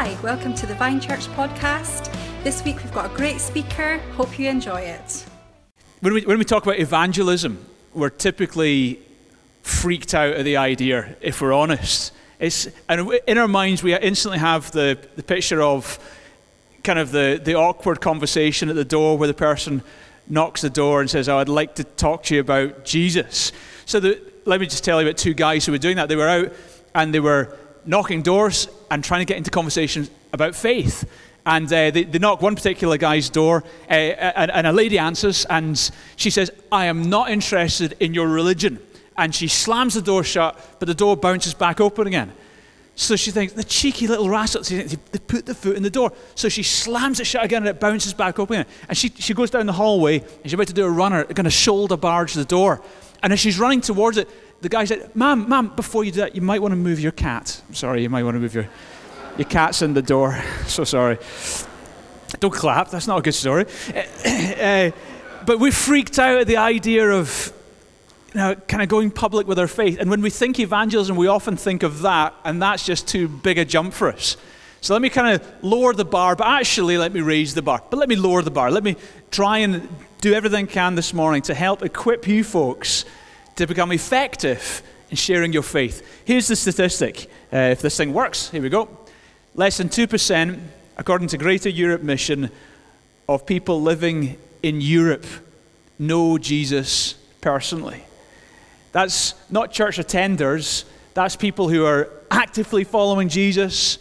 Hi, welcome to the Vine Church podcast. This week we've got a great speaker. Hope you enjoy it. When we, when we talk about evangelism, we're typically freaked out at the idea, if we're honest. It's, and in our minds, we instantly have the, the picture of kind of the, the awkward conversation at the door where the person knocks the door and says, Oh, I'd like to talk to you about Jesus. So the, let me just tell you about two guys who were doing that. They were out and they were knocking doors and trying to get into conversations about faith. And uh, they, they knock one particular guy's door, uh, and, and a lady answers, and she says, I am not interested in your religion. And she slams the door shut, but the door bounces back open again. So she thinks, the cheeky little rascals, they put the foot in the door. So she slams it shut again and it bounces back open. And she, she goes down the hallway and she's about to do a runner, going to shoulder barge the door. And as she's running towards it, the guy said, Ma'am, ma'am, before you do that, you might want to move your cat. Sorry, you might want to move your, your cat's in the door. So sorry. Don't clap, that's not a good story. uh, but we freaked out at the idea of you know, kind of going public with our faith. And when we think evangelism, we often think of that, and that's just too big a jump for us. So let me kind of lower the bar, but actually let me raise the bar. But let me lower the bar. Let me try and do everything I can this morning to help equip you folks to become effective in sharing your faith. Here's the statistic. Uh, if this thing works, here we go. Less than 2%, according to Greater Europe Mission, of people living in Europe know Jesus personally. That's not church attenders, that's people who are actively following Jesus,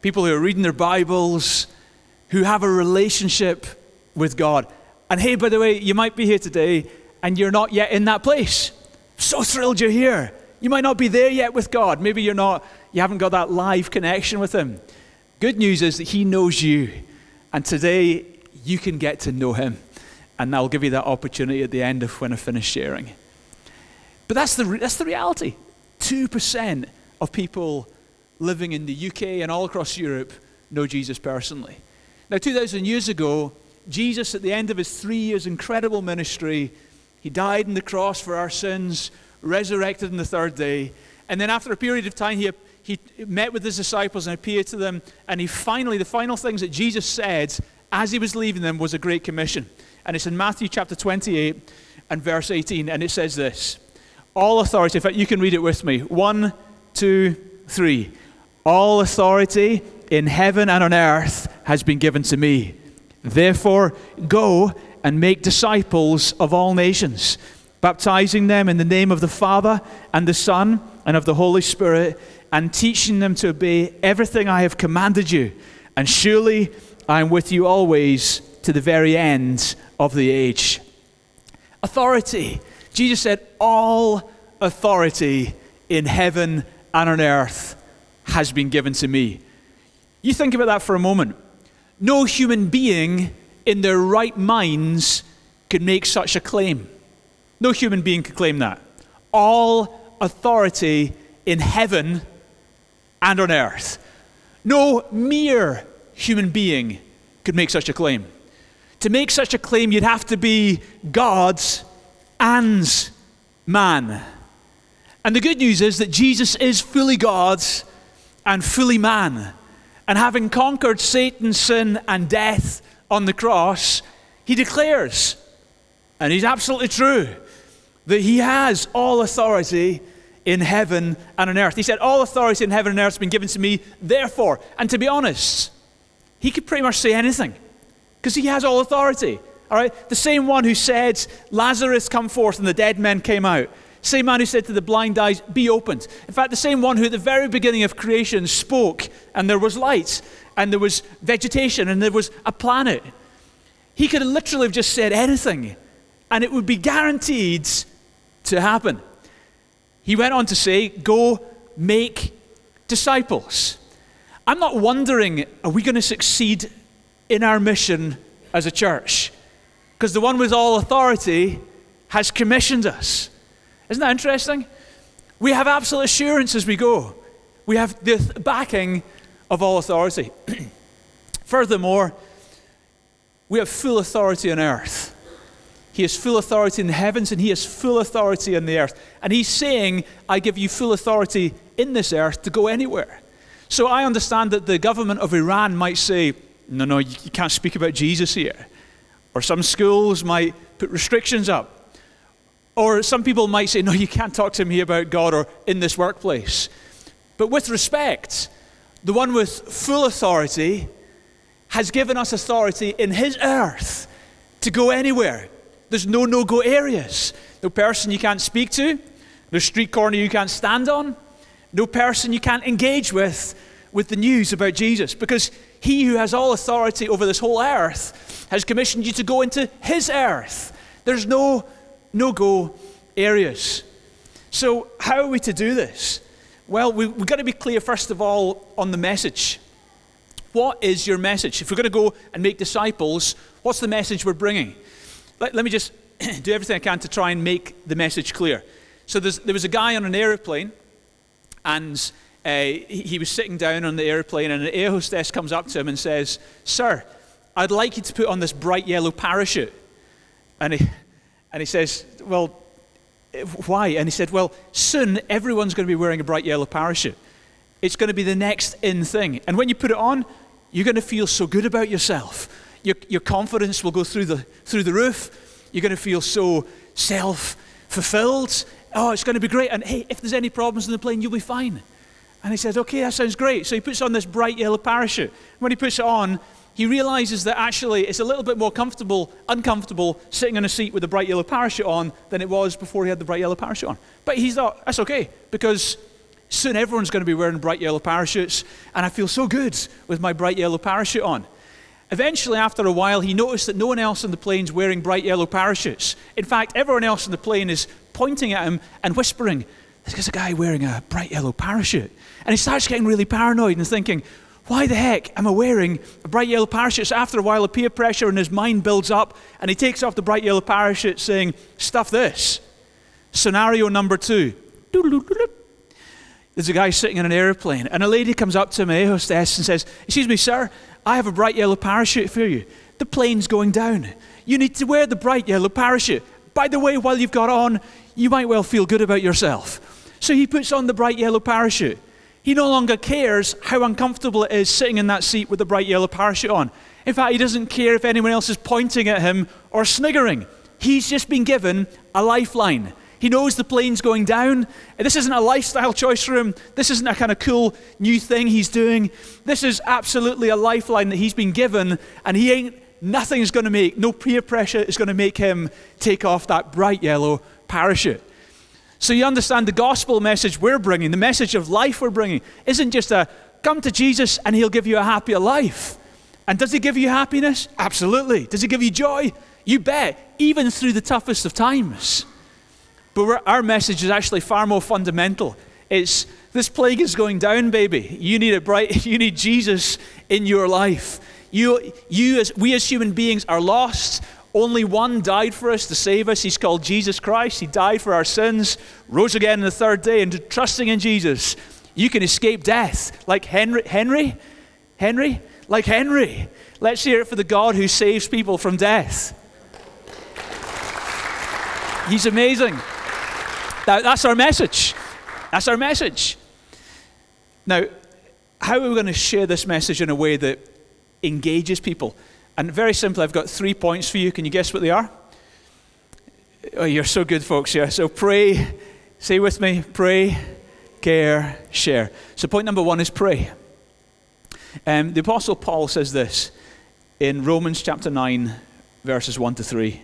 people who are reading their Bibles, who have a relationship with God. And hey, by the way, you might be here today and you're not yet in that place. So thrilled you're here. You might not be there yet with God. Maybe you're not, you haven't got that live connection with Him. Good news is that He knows you. And today, you can get to know Him. And I'll give you that opportunity at the end of when I finish sharing. But that's the, that's the reality. 2% of people living in the UK and all across Europe know Jesus personally. Now, 2,000 years ago, Jesus, at the end of his three years' incredible ministry, he died on the cross for our sins, resurrected on the third day. And then, after a period of time, he, he met with his disciples and appeared to them. And he finally, the final things that Jesus said as he was leaving them was a great commission. And it's in Matthew chapter 28 and verse 18. And it says this All authority, in fact, you can read it with me. One, two, three. All authority in heaven and on earth has been given to me. Therefore, go and make disciples of all nations, baptizing them in the name of the Father and the Son and of the Holy Spirit, and teaching them to obey everything I have commanded you. And surely I am with you always to the very end of the age. Authority. Jesus said, All authority in heaven and on earth has been given to me. You think about that for a moment. No human being in their right minds could make such a claim. No human being could claim that. All authority in heaven and on earth. No mere human being could make such a claim. To make such a claim, you'd have to be God's and man. And the good news is that Jesus is fully God and fully man. And having conquered Satan, sin, and death on the cross, he declares, and he's absolutely true, that he has all authority in heaven and on earth. He said, All authority in heaven and earth has been given to me, therefore. And to be honest, he could pretty much say anything because he has all authority. All right? The same one who said, Lazarus, come forth, and the dead men came out. Same man who said to the blind eyes, Be opened. In fact, the same one who at the very beginning of creation spoke, and there was light, and there was vegetation, and there was a planet. He could have literally have just said anything, and it would be guaranteed to happen. He went on to say, Go make disciples. I'm not wondering, are we going to succeed in our mission as a church? Because the one with all authority has commissioned us. Isn't that interesting? We have absolute assurance as we go. We have the backing of all authority. Furthermore, we have full authority on earth. He has full authority in the heavens and he has full authority on the earth. And he's saying, I give you full authority in this earth to go anywhere. So I understand that the government of Iran might say, no, no, you can't speak about Jesus here. Or some schools might put restrictions up. Or some people might say, no, you can't talk to me about God or in this workplace. But with respect, the one with full authority has given us authority in his earth to go anywhere. There's no no go areas. No person you can't speak to, no street corner you can't stand on, no person you can't engage with with the news about Jesus because he who has all authority over this whole earth has commissioned you to go into his earth. There's no no go areas. So, how are we to do this? Well, we, have got to be clear, first of all, on the message. What is your message? If we're going to go and make disciples, what's the message we're bringing? Let, let me just do everything I can to try and make the message clear. So, there was a guy on an aeroplane, and uh, he, he was sitting down on the aeroplane, and an air hostess comes up to him and says, Sir, I'd like you to put on this bright yellow parachute. And he, and he says, Well, why? And he said, Well, soon everyone's going to be wearing a bright yellow parachute. It's going to be the next in thing. And when you put it on, you're going to feel so good about yourself. Your, your confidence will go through the, through the roof. You're going to feel so self fulfilled. Oh, it's going to be great. And hey, if there's any problems in the plane, you'll be fine. And he says, Okay, that sounds great. So he puts on this bright yellow parachute. When he puts it on, he realizes that actually it's a little bit more comfortable, uncomfortable sitting in a seat with a bright yellow parachute on than it was before he had the bright yellow parachute on. But he thought, that's okay, because soon everyone's going to be wearing bright yellow parachutes, and I feel so good with my bright yellow parachute on. Eventually, after a while, he noticed that no one else on the plane's wearing bright yellow parachutes. In fact, everyone else on the plane is pointing at him and whispering, There's a guy wearing a bright yellow parachute. And he starts getting really paranoid and thinking, why the heck am I wearing a bright yellow parachute? So after a while, the peer pressure in his mind builds up, and he takes off the bright yellow parachute, saying, Stuff this. Scenario number two. There's a guy sitting in an airplane, and a lady comes up to him, a hostess, and says, Excuse me, sir, I have a bright yellow parachute for you. The plane's going down. You need to wear the bright yellow parachute. By the way, while you've got on, you might well feel good about yourself. So he puts on the bright yellow parachute. He no longer cares how uncomfortable it is sitting in that seat with the bright yellow parachute on. In fact, he doesn't care if anyone else is pointing at him or sniggering. He's just been given a lifeline. He knows the plane's going down. This isn't a lifestyle choice for him. This isn't a kind of cool new thing he's doing. This is absolutely a lifeline that he's been given, and he ain't, nothing's going to make, no peer pressure is going to make him take off that bright yellow parachute. So you understand the gospel message we're bringing, the message of life we're bringing, isn't just a come to Jesus and he'll give you a happier life. And does he give you happiness? Absolutely. Does he give you joy? You bet, even through the toughest of times. But our message is actually far more fundamental. It's this plague is going down, baby. You need a bright, you need Jesus in your life. You, you as, we as human beings are lost. Only one died for us to save us. He's called Jesus Christ. He died for our sins, rose again on the third day, and trusting in Jesus, you can escape death. Like Henry, Henry, Henry, like Henry. Let's hear it for the God who saves people from death. He's amazing. Now, that's our message. That's our message. Now, how are we going to share this message in a way that engages people? And very simply, I've got three points for you. Can you guess what they are? Oh, you're so good, folks. Yeah. So pray, say with me, pray, care, share. So point number one is pray. Um, the Apostle Paul says this in Romans chapter 9, verses 1 to 3.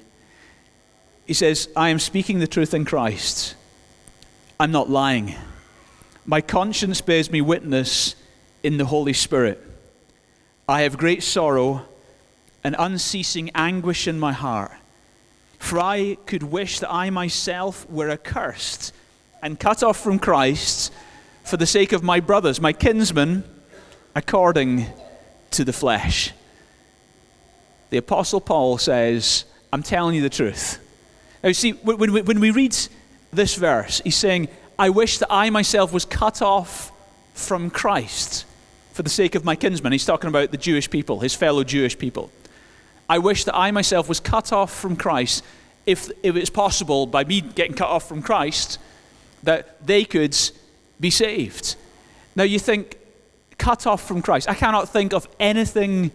He says, I am speaking the truth in Christ. I'm not lying. My conscience bears me witness in the Holy Spirit. I have great sorrow an unceasing anguish in my heart. For I could wish that I myself were accursed and cut off from Christ for the sake of my brothers, my kinsmen, according to the flesh. The Apostle Paul says, I'm telling you the truth. Now, you see, when we, when we read this verse, he's saying, I wish that I myself was cut off from Christ for the sake of my kinsmen. He's talking about the Jewish people, his fellow Jewish people. I wish that I myself was cut off from Christ, if, if it's possible, by me getting cut off from Christ, that they could be saved. Now you think, cut off from Christ. I cannot think of anything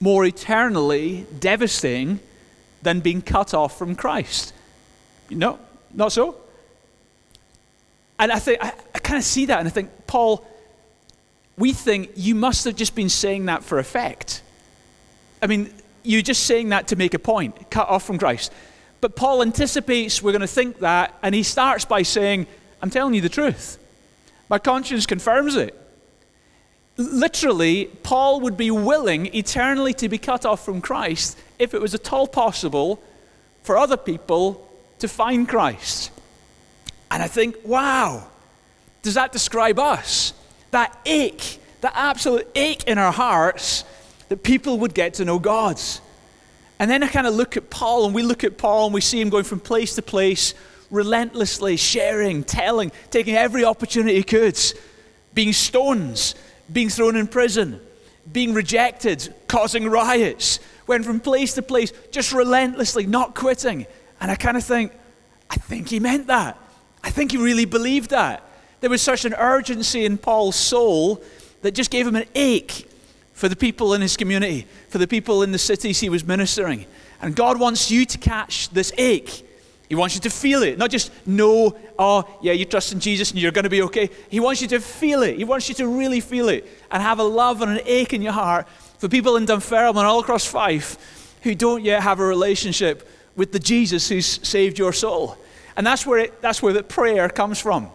more eternally devastating than being cut off from Christ. No, not so. And I think I, I kind of see that, and I think, Paul, we think you must have just been saying that for effect. I mean, you're just saying that to make a point, cut off from Christ. But Paul anticipates we're going to think that, and he starts by saying, I'm telling you the truth. My conscience confirms it. Literally, Paul would be willing eternally to be cut off from Christ if it was at all possible for other people to find Christ. And I think, wow, does that describe us? That ache, that absolute ache in our hearts that people would get to know God. And then I kind of look at Paul, and we look at Paul, and we see him going from place to place, relentlessly sharing, telling, taking every opportunity he could, being stones, being thrown in prison, being rejected, causing riots, went from place to place, just relentlessly, not quitting. And I kind of think, I think he meant that. I think he really believed that. There was such an urgency in Paul's soul that just gave him an ache for the people in his community, for the people in the cities he was ministering. And God wants you to catch this ache. He wants you to feel it, not just know, oh, yeah, you trust in Jesus and you're going to be okay. He wants you to feel it. He wants you to really feel it and have a love and an ache in your heart for people in Dunfermline and all across Fife who don't yet have a relationship with the Jesus who's saved your soul. And that's where, it, that's where the prayer comes from.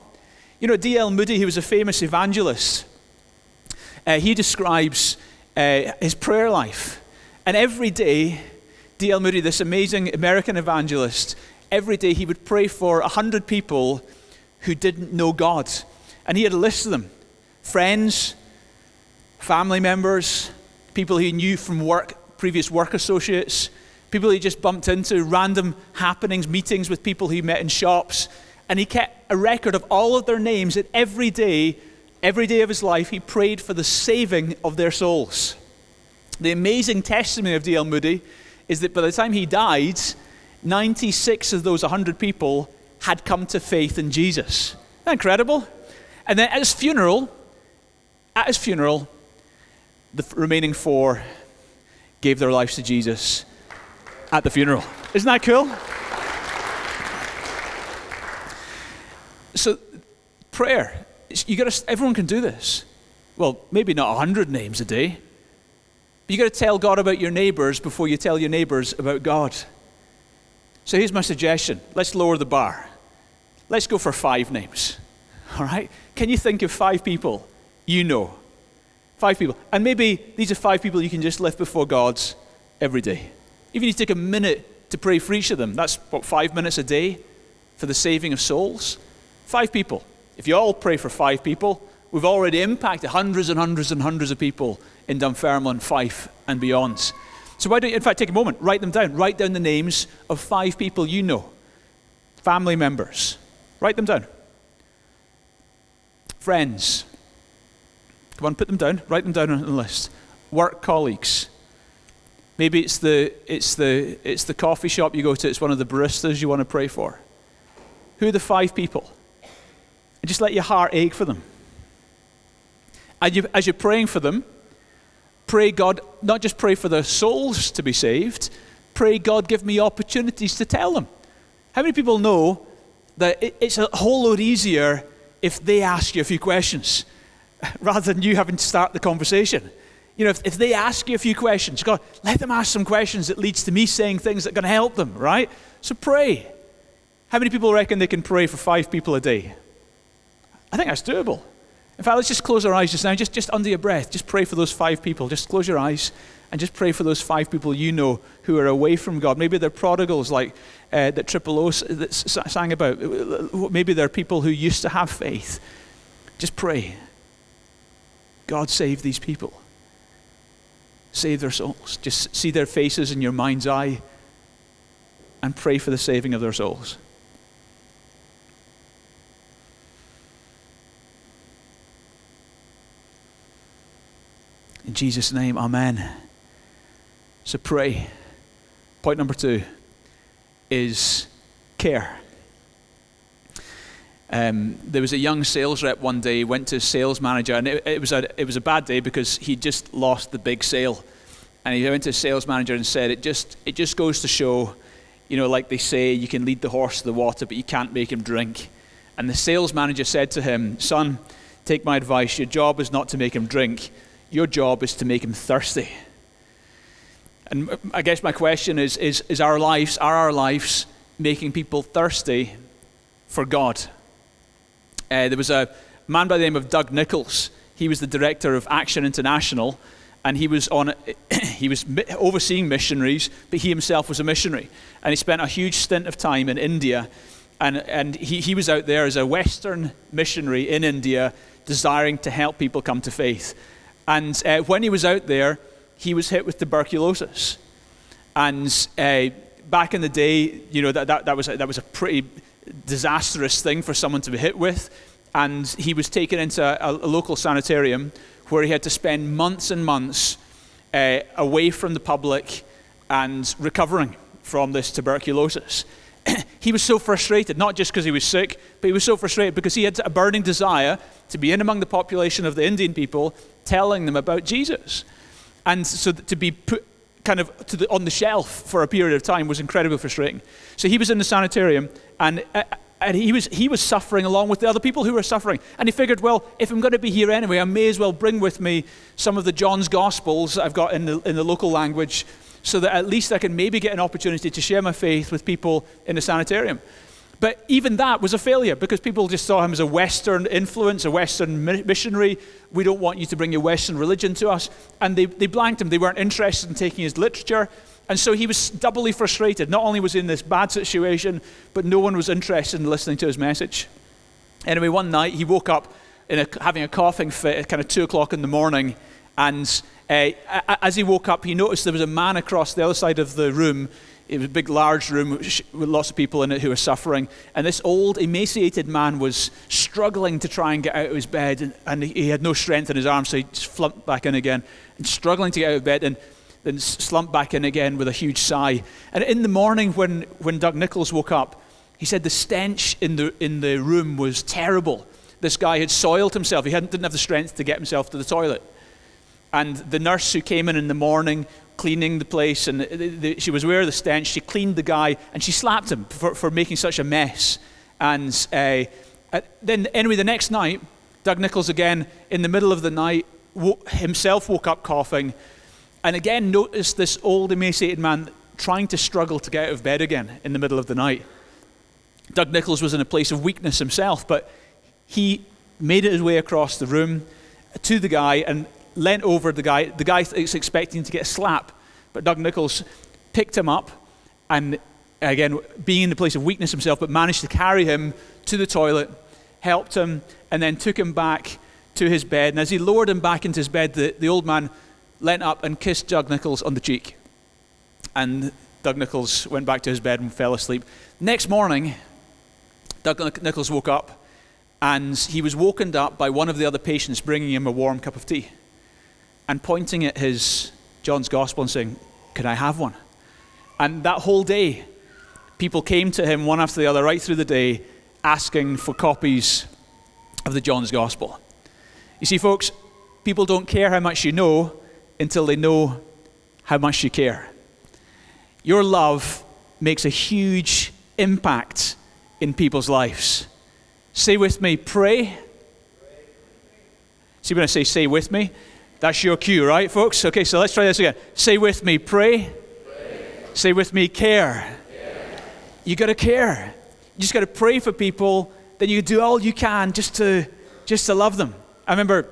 You know, D.L. Moody, he was a famous evangelist. Uh, he describes uh, his prayer life. And every day, D.L. Moody, this amazing American evangelist, every day he would pray for 100 people who didn't know God. And he had a list of them friends, family members, people he knew from work, previous work associates, people he just bumped into, random happenings, meetings with people he met in shops. And he kept a record of all of their names, and every day, every day of his life, he prayed for the saving of their souls. The amazing testimony of D.L. Moody is that by the time he died, 96 of those 100 people had come to faith in Jesus. Incredible? And then at his funeral, at his funeral, the remaining four gave their lives to Jesus at the funeral. Isn't that cool? So, prayer. You got to. Everyone can do this. Well, maybe not hundred names a day, but you got to tell God about your neighbors before you tell your neighbors about God. So here's my suggestion. Let's lower the bar. Let's go for five names. All right? Can you think of five people you know? Five people. And maybe these are five people you can just lift before God every day. If you take a minute to pray for each of them, that's what, five minutes a day for the saving of souls? Five people. If you all pray for five people, we've already impacted hundreds and hundreds and hundreds of people in Dunfermline, Fife, and beyond. So why don't you, in fact, take a moment, write them down. Write down the names of five people you know, family members. Write them down. Friends. Come on, put them down. Write them down on the list. Work colleagues. Maybe it's the, it's, the, it's the coffee shop you go to, it's one of the baristas you want to pray for. Who are the five people? And just let your heart ache for them. And you, as you're praying for them, pray God, not just pray for their souls to be saved, pray God give me opportunities to tell them. How many people know that it, it's a whole lot easier if they ask you a few questions rather than you having to start the conversation? you know, if, if they ask you a few questions, God, let them ask some questions that leads to me saying things that are going to help them, right? So pray. How many people reckon they can pray for five people a day? I think that's doable. In fact, let's just close our eyes just now, just, just under your breath. Just pray for those five people. Just close your eyes and just pray for those five people you know who are away from God. Maybe they're prodigals like uh, that Triple O that sang about. Uh, uh, uh, maybe they're people who used to have faith. Just pray. God save these people save their souls. Just see their faces in your mind's eye and pray for the saving of their souls. In Jesus' name, Amen. So pray. Point number two is care. Um, there was a young sales rep one day, went to sales manager, and it, it, was a, it was a bad day because he just lost the big sale. And he went to sales manager and said, it just, it just goes to show, you know, like they say, you can lead the horse to the water, but you can't make him drink. And the sales manager said to him, Son, take my advice. Your job is not to make him drink, your job is to make him thirsty. And I guess my question is, is, is our lives, are our lives making people thirsty for God? Uh, there was a man by the name of Doug Nichols. He was the director of Action International, and he was on. he was overseeing missionaries, but he himself was a missionary, and he spent a huge stint of time in India, and and he, he was out there as a Western missionary in India, desiring to help people come to faith, and uh, when he was out there, he was hit with tuberculosis, and. Uh, back in the day, you know, that, that, that, was a, that was a pretty disastrous thing for someone to be hit with. And he was taken into a, a local sanitarium where he had to spend months and months uh, away from the public and recovering from this tuberculosis. He was so frustrated, not just because he was sick, but he was so frustrated because he had a burning desire to be in among the population of the Indian people, telling them about Jesus. And so to be put kind of the, on the shelf for a period of time was incredibly frustrating. So he was in the sanitarium and, uh, and he, was, he was suffering along with the other people who were suffering. And he figured, well, if I'm going to be here anyway, I may as well bring with me some of the John's Gospels I've got in the, in the local language so that at least I can maybe get an opportunity to share my faith with people in the sanitarium. But even that was a failure because people just saw him as a Western influence, a Western missionary. We don't want you to bring your Western religion to us. And they, they blanked him. They weren't interested in taking his literature. And so he was doubly frustrated. Not only was he in this bad situation, but no one was interested in listening to his message. Anyway, one night he woke up a, having a coughing fit at kind of 2 o'clock in the morning. And uh, as he woke up, he noticed there was a man across the other side of the room it was a big, large room with lots of people in it who were suffering. And this old, emaciated man was struggling to try and get out of his bed. And, and he had no strength in his arms, so he just flumped back in again. And struggling to get out of bed and then slumped back in again with a huge sigh. And in the morning, when, when Doug Nichols woke up, he said the stench in the, in the room was terrible. This guy had soiled himself. He hadn't, didn't have the strength to get himself to the toilet. And the nurse who came in in the morning cleaning the place, and the, the, she was aware of the stench. She cleaned the guy, and she slapped him for, for making such a mess. And uh, then, anyway, the next night, Doug Nichols again, in the middle of the night, himself woke up coughing, and again noticed this old, emaciated man trying to struggle to get out of bed again in the middle of the night. Doug Nichols was in a place of weakness himself, but he made his way across the room to the guy and leant over the guy. The guy is expecting to get a slap, but Doug Nichols picked him up and, again, being in the place of weakness himself, but managed to carry him to the toilet, helped him, and then took him back to his bed. And as he lowered him back into his bed, the, the old man leant up and kissed Doug Nichols on the cheek. And Doug Nichols went back to his bed and fell asleep. Next morning, Doug Nichols woke up and he was woken up by one of the other patients bringing him a warm cup of tea and pointing at his John's Gospel and saying, Can I have one? And that whole day, people came to him one after the other, right through the day, asking for copies of the John's Gospel. You see, folks, people don't care how much you know until they know how much you care. Your love makes a huge impact in people's lives. Say with me, pray. See when I say say with me? That's your cue, right, folks? Okay, so let's try this again. Say with me, pray. pray. Say with me, care. care. You got to care. You just got to pray for people. Then you do all you can just to just to love them. I remember,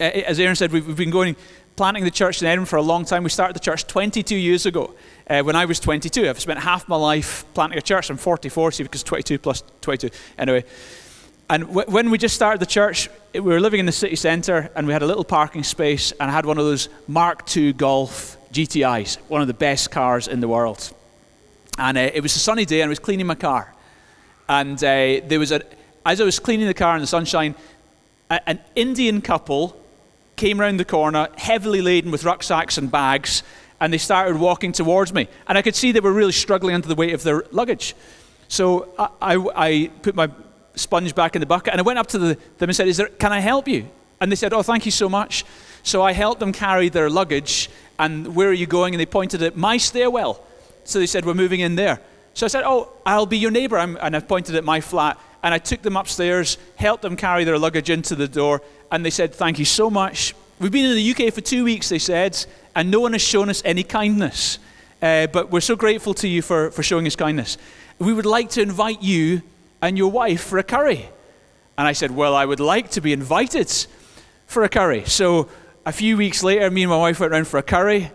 as Aaron said, we've, been going planting the church in Edinburgh for a long time. We started the church 22 years ago. Uh, when I was 22, I've spent half my life planting a church. I'm 44, see, because 22 plus 22. Anyway, and w- when we just started the church, we were living in the city centre and we had a little parking space and I had one of those Mark II Golf GTIs, one of the best cars in the world. And uh, it was a sunny day and I was cleaning my car. And uh, there was a, as I was cleaning the car in the sunshine, a, an Indian couple came around the corner, heavily laden with rucksacks and bags, and they started walking towards me. And I could see they were really struggling under the weight of their luggage. So I, I, I put my sponge back in the bucket. And I went up to the, them and said, Is there, Can I help you? And they said, Oh, thank you so much. So I helped them carry their luggage. And where are you going? And they pointed at my stairwell. So they said, We're moving in there. So I said, Oh, I'll be your neighbor. I'm, and I pointed at my flat. And I took them upstairs, helped them carry their luggage into the door. And they said, Thank you so much. We've been in the UK for two weeks, they said, and no one has shown us any kindness. Uh, but we're so grateful to you for, for showing us kindness. We would like to invite you and your wife for a curry. And I said, Well, I would like to be invited for a curry. So a few weeks later, me and my wife went around for a curry.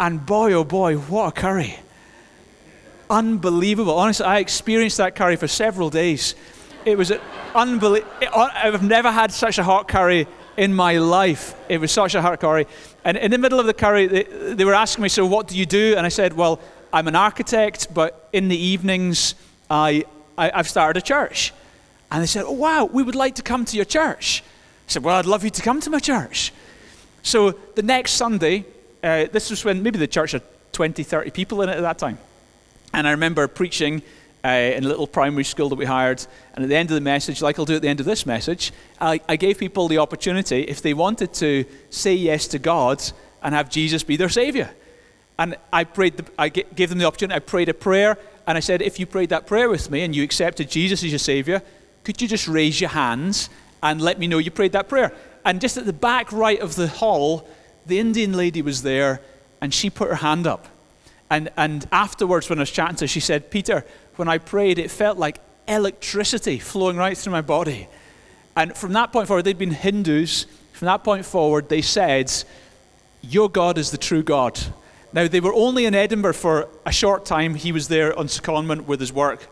And boy, oh boy, what a curry! Unbelievable. Honestly, I experienced that curry for several days. It was unbelievable. I've never had such a hot curry in my life. It was such a hot curry. And in the middle of the curry, they, they were asking me, So, what do you do? And I said, Well, I'm an architect, but in the evenings, I, I, have started a church. And they said, Oh, wow, we would like to come to your church. I said, Well, I'd love you to come to my church. So the next Sunday, uh, this was when maybe the church had 20, 30 people in it at that time. And I remember preaching uh, in a little primary school that we hired. And at the end of the message, like I'll do at the end of this message, I, I gave people the opportunity, if they wanted to say yes to God and have Jesus be their Savior. And I prayed, the, I gave them the opportunity. I prayed a prayer, and I said, if you prayed that prayer with me and you accepted Jesus as your Savior, could you just raise your hands and let me know you prayed that prayer? And just at the back right of the hall, the Indian lady was there, and she put her hand up. And, and afterwards, when I was chatting to her, she said, Peter, when I prayed, it felt like electricity flowing right through my body. And from that point forward, they'd been Hindus. From that point forward, they said, Your God is the true God. Now, they were only in Edinburgh for a short time. He was there on secondment with his work.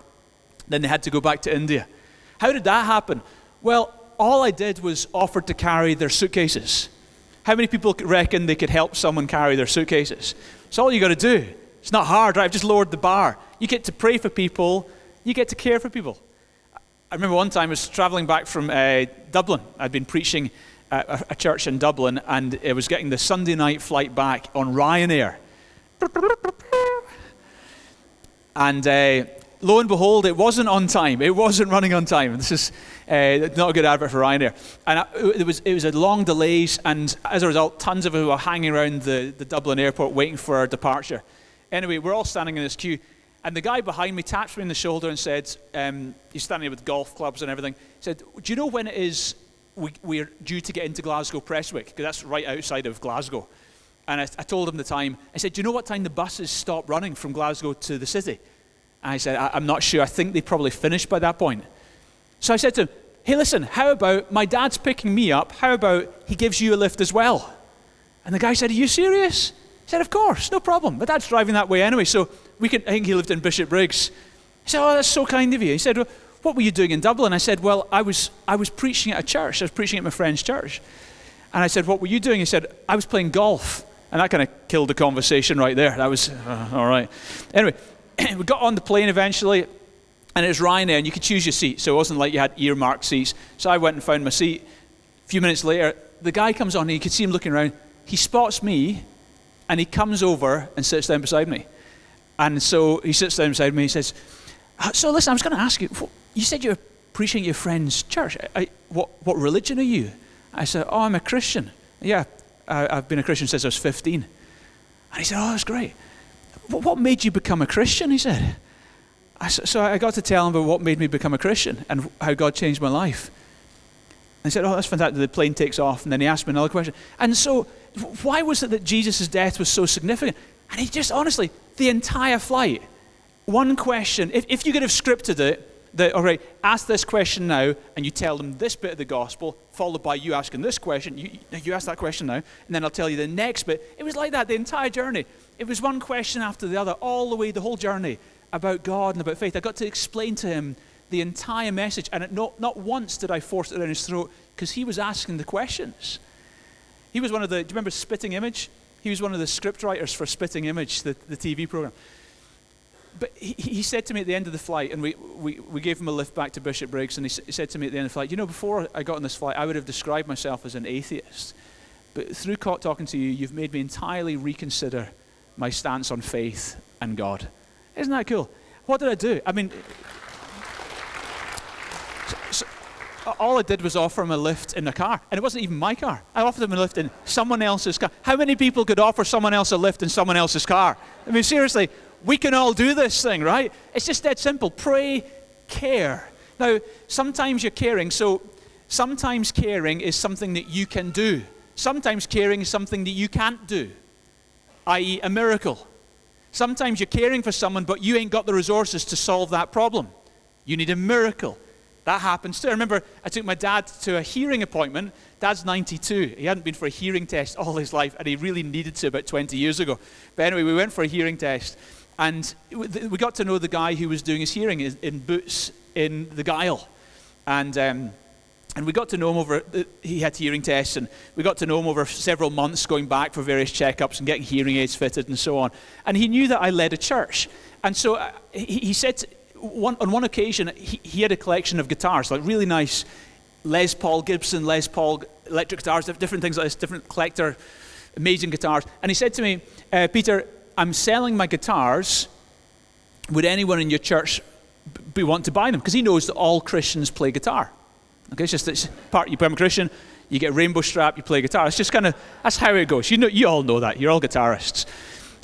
Then they had to go back to India. How did that happen? Well, all I did was offer to carry their suitcases. How many people reckon they could help someone carry their suitcases? It's all you got to do. It's not hard, right? I've just lowered the bar. You get to pray for people, you get to care for people. I remember one time I was traveling back from uh, Dublin. I'd been preaching at a, a church in Dublin, and I was getting the Sunday night flight back on Ryanair. And uh, lo and behold, it wasn't on time. It wasn't running on time. This is uh, not a good advert for Ryanair. And I, it, was, it was a long delays, and as a result, tons of us were hanging around the, the Dublin airport waiting for our departure. Anyway, we're all standing in this queue, and the guy behind me taps me on the shoulder and said, um, he's standing with golf clubs and everything, he said, Do you know when it is we, we're due to get into Glasgow Prestwick? Because that's right outside of Glasgow. And I, I, told him the time. I said, Do you know what time the buses stop running from Glasgow to the city? And I said, I, I'm not sure. I think they probably finished by that point. So I said to him, Hey, listen, how about my dad's picking me up? How about he gives you a lift as well? And the guy said, Are you serious? He said, Of course, no problem. My dad's driving that way anyway, so we can. I think he lived in Bishopbriggs. He said, Oh, that's so kind of you. He said, well, What were you doing in Dublin? I said, Well, I was, I was preaching at a church. I was preaching at my friend's church. And I said, What were you doing? He said, I was playing golf. And that kind of killed the conversation right there. That was uh, all right. Anyway, we got on the plane eventually, and it was Ryanair, and you could choose your seat. So it wasn't like you had earmarked seats. So I went and found my seat. A few minutes later, the guy comes on, and you could see him looking around. He spots me, and he comes over and sits down beside me. And so he sits down beside me. He says, uh, So listen, I was going to ask you, you said you're preaching at your friend's church. I, what, what religion are you? I said, Oh, I'm a Christian. Yeah, I, have been a Christian since I was 15. And he said, Oh, that's great. What made you become a Christian? He said. I, so I got to tell him about what made me become a Christian and how God changed my life. And he said, Oh, that's fantastic. The plane takes off. And then he asked me another question. And so, why was it that Jesus' death was so significant? And he just, honestly, the entire flight, one question, if, if you could have scripted it, that, all right, ask this question now, and you tell them this bit of the gospel, followed by you asking this question. You, you ask that question now, and then I'll tell you the next bit. It was like that the entire journey. It was one question after the other, all the way, the whole journey about God and about faith. I got to explain to him the entire message, and not, not once did I force it down his throat because he was asking the questions. He was one of the, do you remember Spitting Image? He was one of the script writers for Spitting Image, the, the TV program but he, he, said to me at the end of the flight, and we, we, we gave him a lift back to Bishopbriggs, and he, he said to me at the end of the flight, You know, before I got on this flight, I would have described myself as an atheist. But through talking to you, you've made me entirely reconsider my stance on faith and God. Isn't that cool? What did I do? I mean, all I did was offer him a lift in a car. And it wasn't even my car. I offered him a lift in someone else's car. How many people could offer someone else a lift in someone else's car? I mean, seriously, we can all do this thing, right? It's just that simple. Pray, care. Now, sometimes you're caring, so sometimes caring is something that you can do. Sometimes caring is something that you can't do, i.e., a miracle. Sometimes you're caring for someone, but you ain't got the resources to solve that problem. You need a miracle. That happens too. I remember I took my dad to a hearing appointment. Dad's 92. He hadn't been for a hearing test all his life, and he really needed to about 20 years ago. But anyway, we went for a hearing test, and we got to know the guy who was doing his hearing in Boots in the Gyle. And, um, and we got to know him over, he had hearing tests, and we got to know him over several months going back for various checkups and getting hearing aids fitted and so on. And he knew that I led a church. And so uh, he, said, on one occasion, he, he, had a collection of guitars, like really nice Les Paul, Gibson, Les Paul electric guitars, different things like this, different collector, amazing guitars. And he said to me, uh, Peter, I'm selling my guitars. Would anyone in your church be want to buy them? Because he knows that all Christians play guitar. Okay, it's just it's part you become a Christian, you get a rainbow strap, you play guitar. It's just kind of that's how it goes. You know, you all know that. You're all guitarists.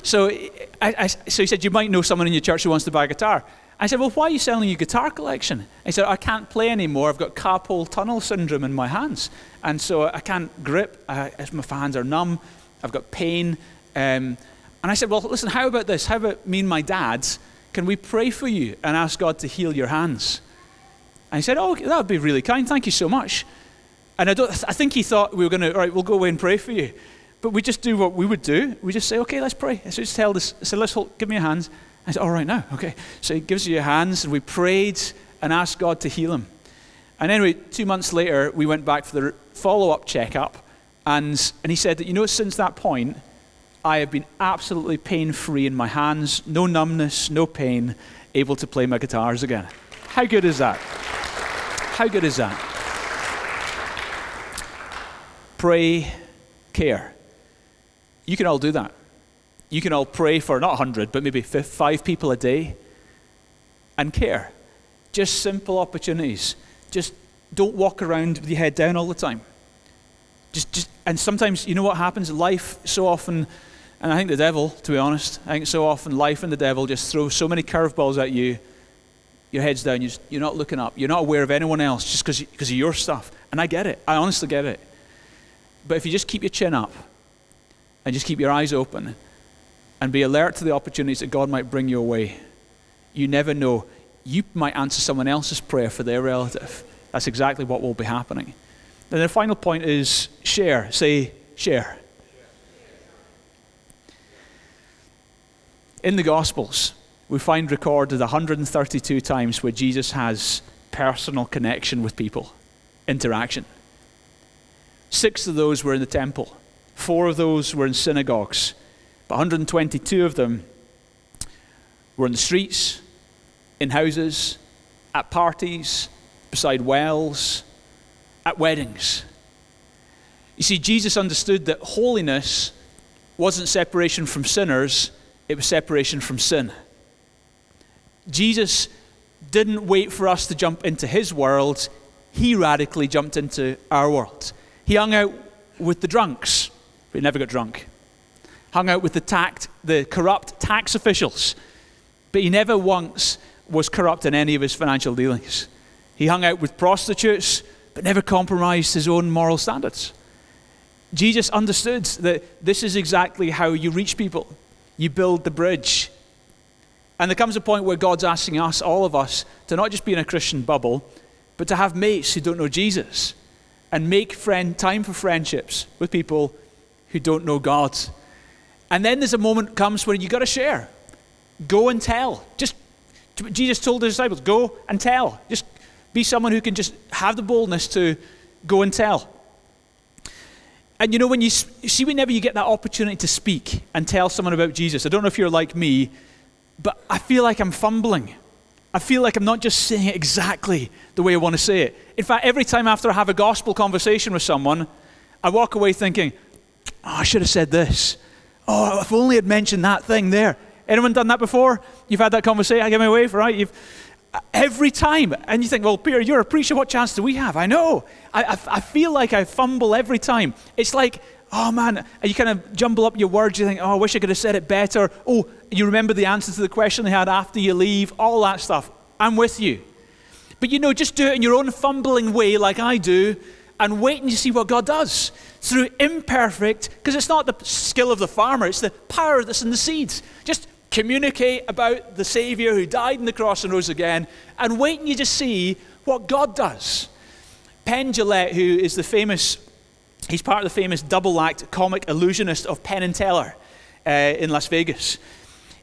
So, I, I, so he said, you might know someone in your church who wants to buy a guitar. I said, Well, why are you selling your guitar collection? He said, I can't play anymore. I've got carpal tunnel syndrome in my hands. And so I can't grip. I, my hands are numb. I've got pain. Um, and I said, Well, listen, how about this? How about me and my dad? Can we pray for you and ask God to heal your hands? And he said, Oh, that would be really kind. Thank you so much. And I, don't, I think he thought we were going to, all right, we'll go away and pray for you. But we just do what we would do. We just say, Okay, let's pray. So just tell this, so let's hold, give me your hands. I said, All right, now, okay. So he gives you your hands, and we prayed and asked God to heal him. And anyway, two months later, we went back for the follow up checkup, and, and he said that, you know, since that point, I have been absolutely pain free in my hands, no numbness, no pain, able to play my guitars again. How good is that? How good is that? Pray, care. You can all do that you can all pray for not 100, but maybe five people a day and care. Just simple opportunities. Just don't walk around with your head down all the time. Just, just, and sometimes, you know what happens? Life so often, and I think the devil, to be honest, I think so often life and the devil just throw so many curveballs at you. Your head's down, you're not looking up, you're not aware of anyone else just because of your stuff. And I get it, I honestly get it. But if you just keep your chin up and just keep your eyes open and be alert to the opportunities that God might bring your way. You never know. You might answer someone else's prayer for their relative. That's exactly what will be happening. And the final point is share. Say, share. In the Gospels, we find recorded 132 times where Jesus has personal connection with people, interaction. Six of those were in the temple, four of those were in synagogues, but 122 of them were in the streets, in houses, at parties, beside wells, at weddings. You see, Jesus understood that holiness wasn't separation from sinners, it was separation from sin. Jesus didn't wait for us to jump into his world, he radically jumped into our world. He hung out with the drunks, but he never got drunk hung out with the, tact, the corrupt tax officials, but he never once was corrupt in any of his financial dealings. He hung out with prostitutes, but never compromised his own moral standards. Jesus understood that this is exactly how you reach people. You build the bridge. And there comes a point where God's asking us, all of us, to not just be in a Christian bubble, but to have mates who don't know Jesus and make friend, time for friendships with people who don't know God. And then there's a moment comes where you've got to share. Go and tell. Just Jesus told the disciples, go and tell. Just be someone who can just have the boldness to go and tell. And you know, when you see, whenever you get that opportunity to speak and tell someone about Jesus, I don't know if you're like me, but I feel like I'm fumbling. I feel like I'm not just saying it exactly the way I want to say it. In fact, every time after I have a gospel conversation with someone, I walk away thinking, oh, I should have said this. Oh, if only I'd mentioned that thing there. Anyone done that before? You've had that conversation. I get my wave, right? You've, every time. And you think, well, Peter, you're a preacher. What chance do we have? I know. I, I, I feel like I fumble every time. It's like, oh man, you kind of jumble up your words. You think, oh, I wish I could have said it better. Oh, you remember the answer to the question they had after you leave, all that stuff. I'm with you. But you know, just do it in your own fumbling way, like I do, and wait and you see what God does through imperfect, because it's not the skill of the farmer, it's the power that's in the seeds. Just communicate about the Savior who died on the cross and rose again, and wait and you just see what God does. Penn Jillette, who is the famous, he's part of the famous double act comic illusionist of Penn and Teller uh, in Las Vegas.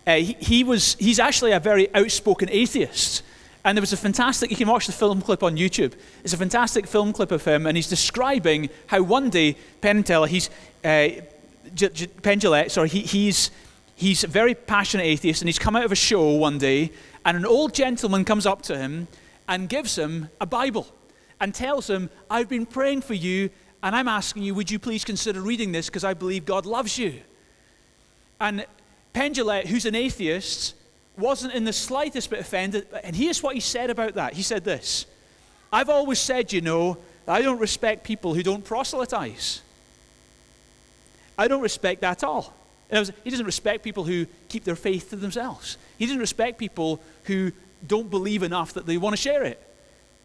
Uh, he, he, was, he's actually a very outspoken atheist. And there was a fantastic, you can watch the film clip on YouTube. It's a fantastic film clip of him, and he's describing how one day, Penn and Teller, he's, uh, J- J- Penn Jillette, sorry, he, he's, he's a very passionate atheist, and he's come out of a show one day, and an old gentleman comes up to him and gives him a Bible and tells him, I've been praying for you, and I'm asking you, would you please consider reading this because I believe God loves you? And Penn Jillette, who's an atheist, wasn't in the slightest bit offended. And here's what he said about that. He said this I've always said, you know, I don't respect people who don't proselytize. I don't respect that at all. Was, he doesn't respect people who keep their faith to themselves. He doesn't respect people who don't believe enough that they want to share it.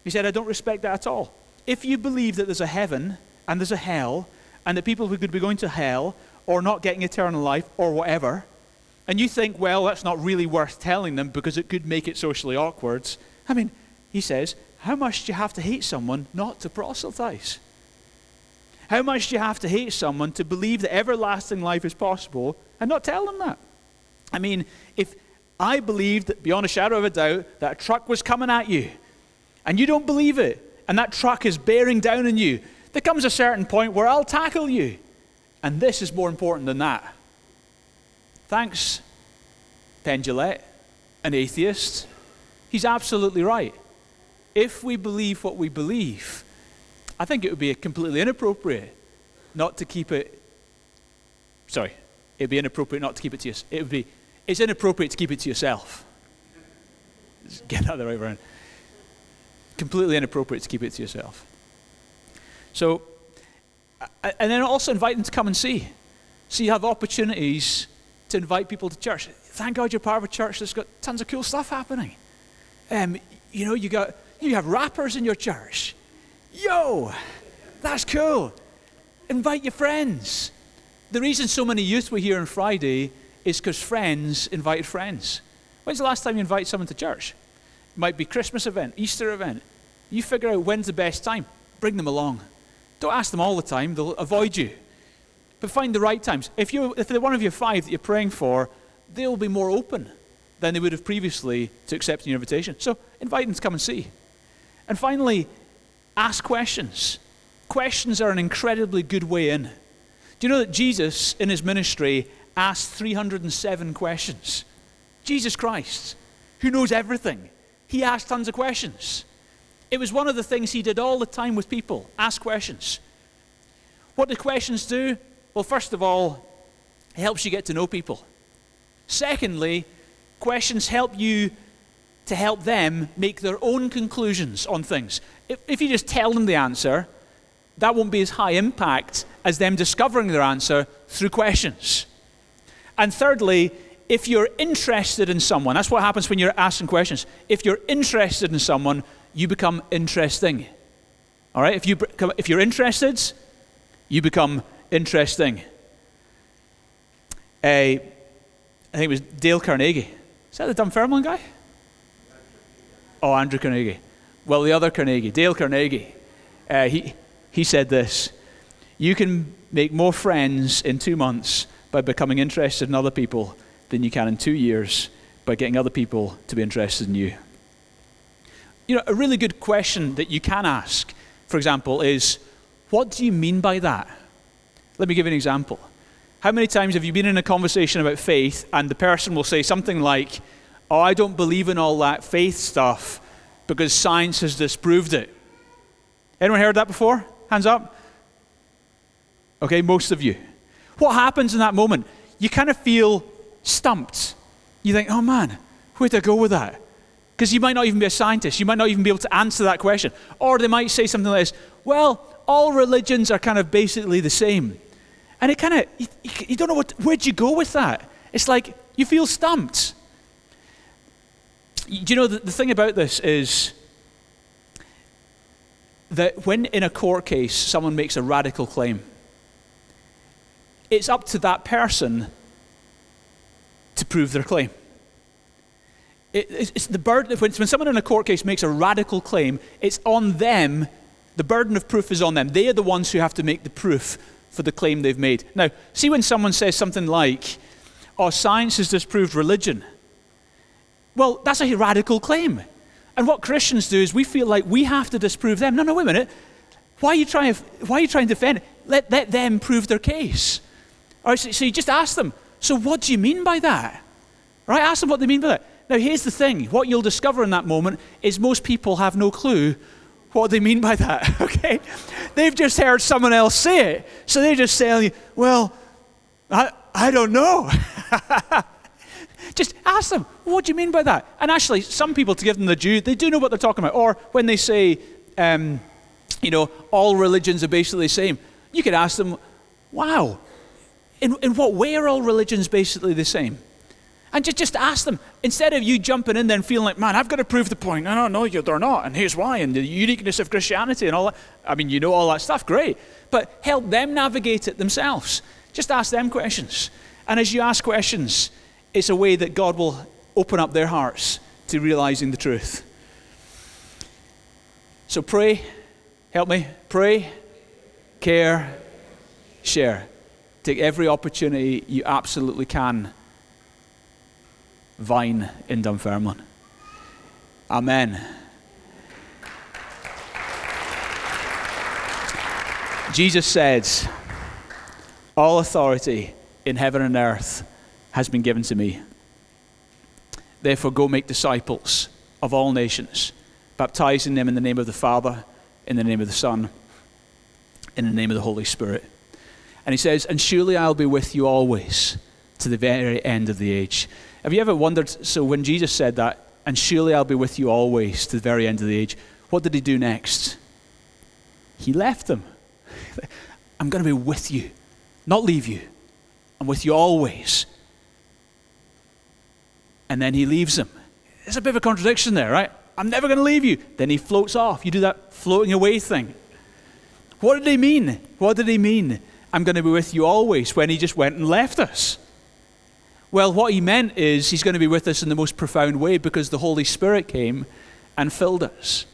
He said, I don't respect that at all. If you believe that there's a heaven and there's a hell, and that people who could be going to hell or not getting eternal life or whatever, and you think, well, that's not really worth telling them because it could make it socially awkward. I mean, he says, how much do you have to hate someone not to proselytize? How much do you have to hate someone to believe that everlasting life is possible and not tell them that? I mean, if I believed beyond a shadow of a doubt that a truck was coming at you and you don't believe it and that truck is bearing down on you, there comes a certain point where I'll tackle you. And this is more important than that. Thanks, Penn Jillette, an atheist. He's absolutely right. If we believe what we believe, I think it would be completely inappropriate not to keep it. Sorry, it would be inappropriate not to keep it to yourself. It would be. It's inappropriate to keep it to yourself. get that the right around. Completely inappropriate to keep it to yourself. So, and then also invite them to come and see. So you have opportunities to invite people to church. Thank God you're part of a church that's got tons of cool stuff happening. Um, you know, you got you have rappers in your church. Yo, that's cool. Invite your friends. The reason so many youth were here on Friday is because friends invited friends. When's the last time you invite someone to church? It might be Christmas event, Easter event. You figure out when's the best time. Bring them along. Don't ask them all the time; they'll avoid you. But find the right times. If, you, if they're one of your five that you're praying for, they'll be more open than they would have previously to accepting your invitation. So invite them to come and see. And finally, ask questions. Questions are an incredibly good way in. Do you know that Jesus, in his ministry, asked 307 questions? Jesus Christ, who knows everything, he asked tons of questions. It was one of the things he did all the time with people ask questions. What do questions do? Well, first of all, it helps you get to know people. Secondly, questions help you to help them make their own conclusions on things. If, you just tell them the answer, that won't be as high impact as them discovering their answer through questions. And thirdly, if you're interested in someone, that's what happens when you're asking questions. If you're interested in someone, you become interesting. All right? If, you, if you're interested, you become interesting. I think it was Dale Carnegie. Is that the Dunfermline guy? Oh, Andrew Carnegie. Well, the other Carnegie, Dale Carnegie, uh, he, he said this You can make more friends in two months by becoming interested in other people than you can in two years by getting other people to be interested in you. You know, a really good question that you can ask, for example, is what do you mean by that? Let me give you an example. How many times have you been in a conversation about faith and the person will say something like, Oh, I don't believe in all that faith stuff because science has disproved it? Anyone heard that before? Hands up. Okay, most of you. What happens in that moment? You kind of feel stumped. You think, oh man, where do I go with that? Because you might not even be a scientist. You might not even be able to answer that question. Or they might say something like this Well, all religions are kind of basically the same. And it kind of, you, you, don't know what, where'd you go with that? It's like you feel stumped. Do you know the, the thing about this is that when in a court case someone makes a radical claim, it's up to that person to prove their claim. It, it's the burden, when, when someone in a court case makes a radical claim, it's on them, the burden of proof is on them. They are the ones who have to make the proof for the claim they've made. Now, see when someone says something like, oh, science has disproved religion. Well, that's a radical claim. And what Christians do is we feel like we have to disprove them. No, no, wait a minute. Why are you trying, why are you trying to defend it? Let, let them prove their case. All right, so, so you just ask them, so what do you mean by that? Right? Ask them what they mean by that. Now, here's the thing what you'll discover in that moment is most people have no clue what they mean by that, okay? They've just heard someone else say it. So they just say, well, I, I don't know. just ask them, what do you mean by that? And actually, some people, to give them the due, they do know what they're talking about. Or when they say, um, you know, all religions are basically the same, you could ask them, wow, in, in what way are all religions basically the same? And just, just ask them, instead of you jumping in there and feeling like, man, I've got to prove the point. No, no, no, they're not. And here's why. And the uniqueness of Christianity and all that. I mean, you know all that stuff, great. But help them navigate it themselves. Just ask them questions. And as you ask questions, it's a way that God will open up their hearts to realizing the truth. So pray, help me, pray, care, share. Take every opportunity you absolutely can. Vine in Dunfermline. Amen. Jesus said, All authority in heaven and earth has been given to me. Therefore, go make disciples of all nations, baptizing them in the name of the Father, in the name of the Son, in the name of the Holy Spirit. And he says, And surely I'll be with you always to the very end of the age. Have you ever wondered? So, when Jesus said that, and surely I'll be with you always to the very end of the age, what did he do next? He left them. I'm going to be with you, not leave you. I'm with you always. And then he leaves him. There's a bit of a contradiction there, right? I'm never going to leave you. Then he floats off. You do that floating away thing. What did he mean? What did he mean? I'm going to be with you always when he just went and left us. Well, what he meant is he's going to be with us in the most profound way because the Holy Spirit came and filled us.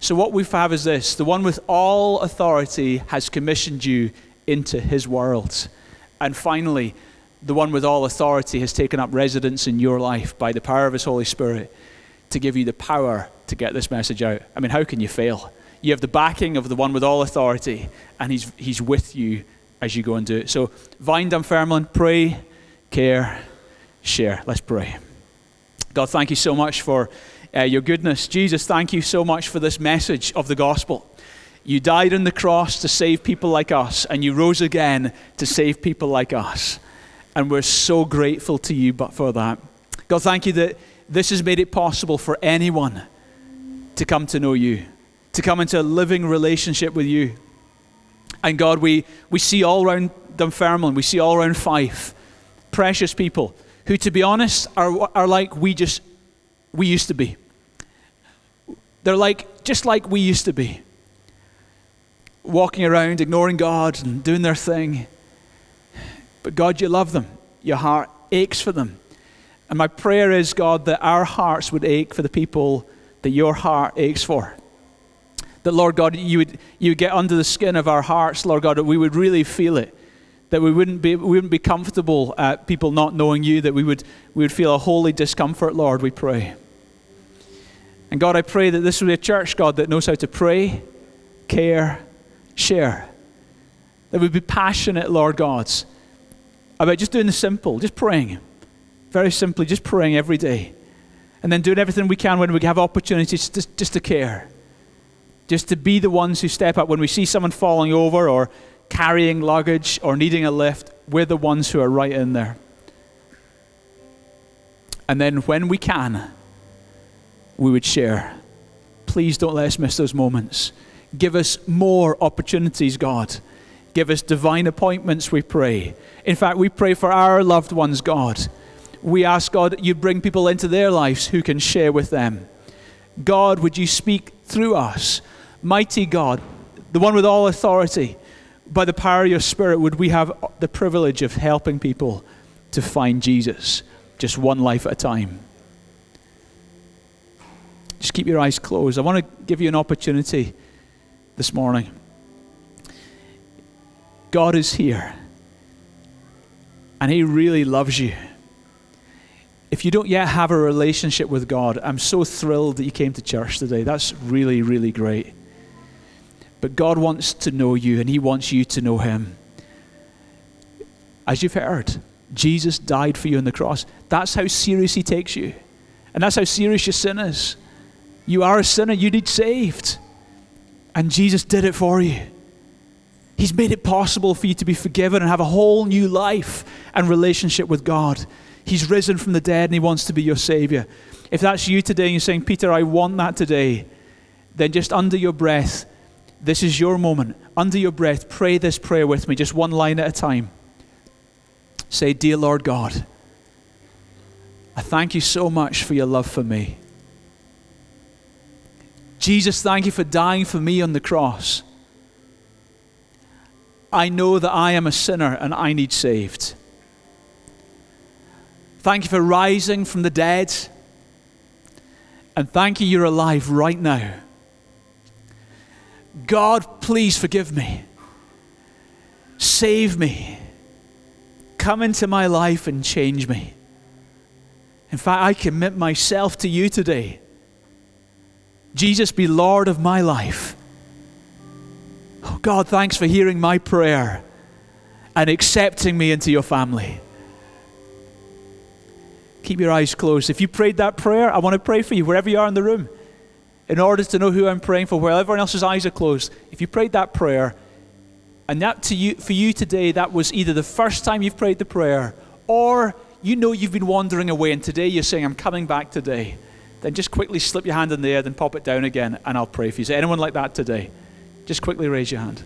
So, what we have is this the one with all authority has commissioned you into his world. And finally, the one with all authority has taken up residence in your life by the power of his Holy Spirit to give you the power to get this message out. I mean, how can you fail? You have the backing of the one with all authority, and he's, he's with you as you go and do it. So, Vine Dunfermline, pray, care, share. Let's pray. God, thank you so much for uh, your goodness. Jesus, thank you so much for this message of the gospel. You died on the cross to save people like us, and you rose again to save people like us. And we're so grateful to you but for that. God, thank you that this has made it possible for anyone to come to know you, to come into a living relationship with you. And God, we, we see all around Dunfermline, we see all around Fife, precious people who, to be honest, are, are like we just, we used to be. They're like, just like we used to be. Walking around, ignoring God and doing their thing. But God, you love them. Your heart aches for them. And my prayer is, God, that our hearts would ache for the people that your heart aches for. That, Lord God, you would, you would get under the skin of our hearts, Lord God, that we would really feel it. That we wouldn't be, we wouldn't be comfortable at people not knowing you, that we would, we would feel a holy discomfort, Lord, we pray. And God, I pray that this would be a church, God, that knows how to pray, care, share. That would be passionate, Lord God, about just doing the simple, just praying. Very simply, just praying every day. And then doing everything we can when we have opportunities just, just to care just to be the ones who step up when we see someone falling over or carrying luggage or needing a lift. We're the ones who are right in there. And then when we can, we would share. Please don't let us miss those moments. Give us more opportunities, God. Give us divine appointments, we pray. In fact, we pray for our loved ones, God. We ask, God, you bring people into their lives who can share with them. God, would you speak through us? Mighty God, the one with all authority, by the power of your Spirit, would we have the privilege of helping people to find Jesus, just one life at a time? Just keep your eyes closed. I want to give you an opportunity this morning. God is here, and He really loves you. If you don't yet have a relationship with God, I'm so thrilled that you came to church today. That's really, really great. But God wants to know you, and He wants you to know Him. As you've heard, Jesus died for you on the cross. That's how serious He takes you. And that's how serious your sin is. You are a sinner, you need saved. And Jesus did it for you. He's made it possible for you to be forgiven and have a whole new life and relationship with God. He's risen from the dead and He wants to be your Savior. If that's you today and you're saying, Peter, I want that today, then just under your breath, this is your moment. Under your breath, pray this prayer with me, just one line at a time. Say, Dear Lord God, I thank you so much for your love for me. Jesus, thank you for dying for me on the cross. I know that I am a sinner and I need saved. Thank you for rising from the dead. And thank you, you're alive right now. God, please forgive me. Save me. Come into my life and change me. In fact, I commit myself to you today. Jesus, be Lord of my life. Oh God, thanks for hearing my prayer and accepting me into your family. Keep your eyes closed. If you prayed that prayer, I want to pray for you wherever you are in the room. In order to know who I'm praying for, where everyone else's eyes are closed, if you prayed that prayer, and that to you, for you today, that was either the first time you've prayed the prayer, or you know you've been wandering away, and today you're saying, I'm coming back today, then just quickly slip your hand in the air, then pop it down again, and I'll pray for you. Is anyone like that today? Just quickly raise your hand.